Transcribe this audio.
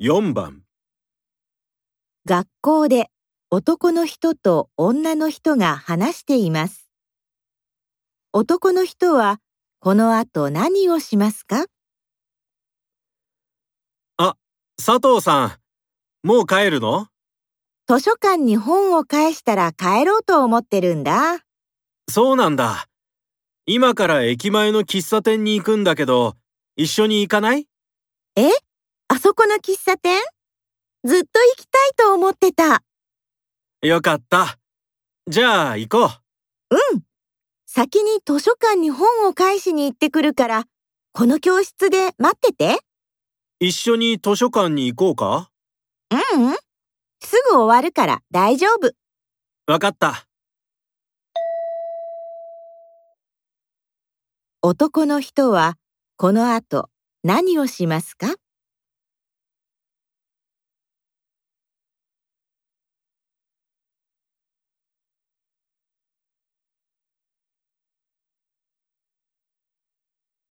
4番学校で男の人と女の人が話しています。男の人はこの後何をしますか？佐藤さん、もう帰るの？図書館に本を返したら帰ろうと思ってるんだ。そうなんだ。今から駅前の喫茶店に行くんだけど、一緒に行かない？え？この喫茶店？ずっと行きたいと思ってた。よかった。じゃあ行こう。うん。先に図書館に本を返しに行ってくるから、この教室で待ってて。一緒に図書館に行こうか？ううん。すぐ終わるから大丈夫。わかった。男の人はこの後何をしますか？